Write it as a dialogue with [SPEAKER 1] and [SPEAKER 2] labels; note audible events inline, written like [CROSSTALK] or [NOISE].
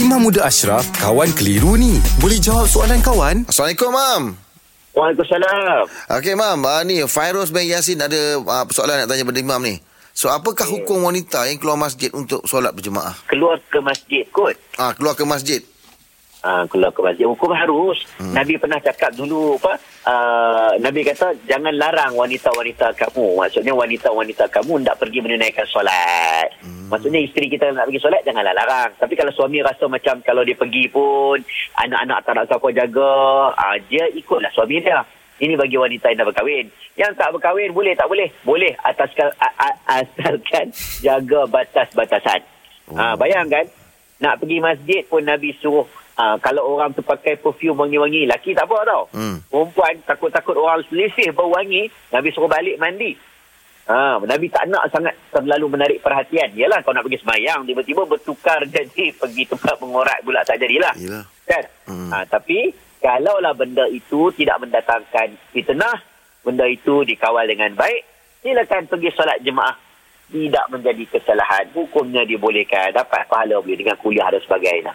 [SPEAKER 1] Imam Muda Ashraf, kawan keliru ni. Boleh jawab soalan kawan?
[SPEAKER 2] Assalamualaikum, Mam.
[SPEAKER 3] Waalaikumsalam.
[SPEAKER 2] Okey, Mam. Uh, ni, Fairuz bin Yasin ada uh, persoalan nak tanya pada Imam ni. So, apakah
[SPEAKER 3] Okey.
[SPEAKER 2] hukum wanita yang keluar masjid untuk solat berjemaah?
[SPEAKER 3] Keluar ke masjid kot.
[SPEAKER 2] Ah, keluar ke masjid.
[SPEAKER 3] Ha, keluar ke masjid. Hukum harus. Hmm. Nabi pernah cakap dulu apa? Uh, Nabi kata jangan larang wanita-wanita kamu. Maksudnya wanita-wanita kamu tidak pergi menunaikan solat. Maksudnya isteri kita nak pergi solat janganlah larang. Tapi kalau suami rasa macam kalau dia pergi pun anak-anak tak nak siapa jaga, uh, dia ikutlah suami dia. Ini bagi wanita yang dah berkahwin. Yang tak berkahwin boleh tak boleh? Boleh ataskan a- a- asalkan [LAUGHS] jaga batas-batasan. Oh. Ha, bayangkan nak pergi masjid pun Nabi suruh ha, kalau orang tu pakai perfume wangi-wangi laki tak apa tau.
[SPEAKER 2] Hmm.
[SPEAKER 3] Perempuan takut-takut orang selisih bau wangi, Nabi suruh balik mandi. Ha, Nabi tak nak sangat terlalu menarik perhatian. Yalah kau nak pergi semayang tiba-tiba bertukar [LAUGHS] jadi pergi tempat mengorak pula tak jadilah.
[SPEAKER 2] Yelah.
[SPEAKER 3] Kan?
[SPEAKER 2] Hmm.
[SPEAKER 3] Ha, tapi kalaulah benda itu tidak mendatangkan fitnah, benda itu dikawal dengan baik, silakan pergi solat jemaah. Tidak menjadi kesalahan. Hukumnya dibolehkan. Dapat pahala boleh dengan kuliah dan sebagainya.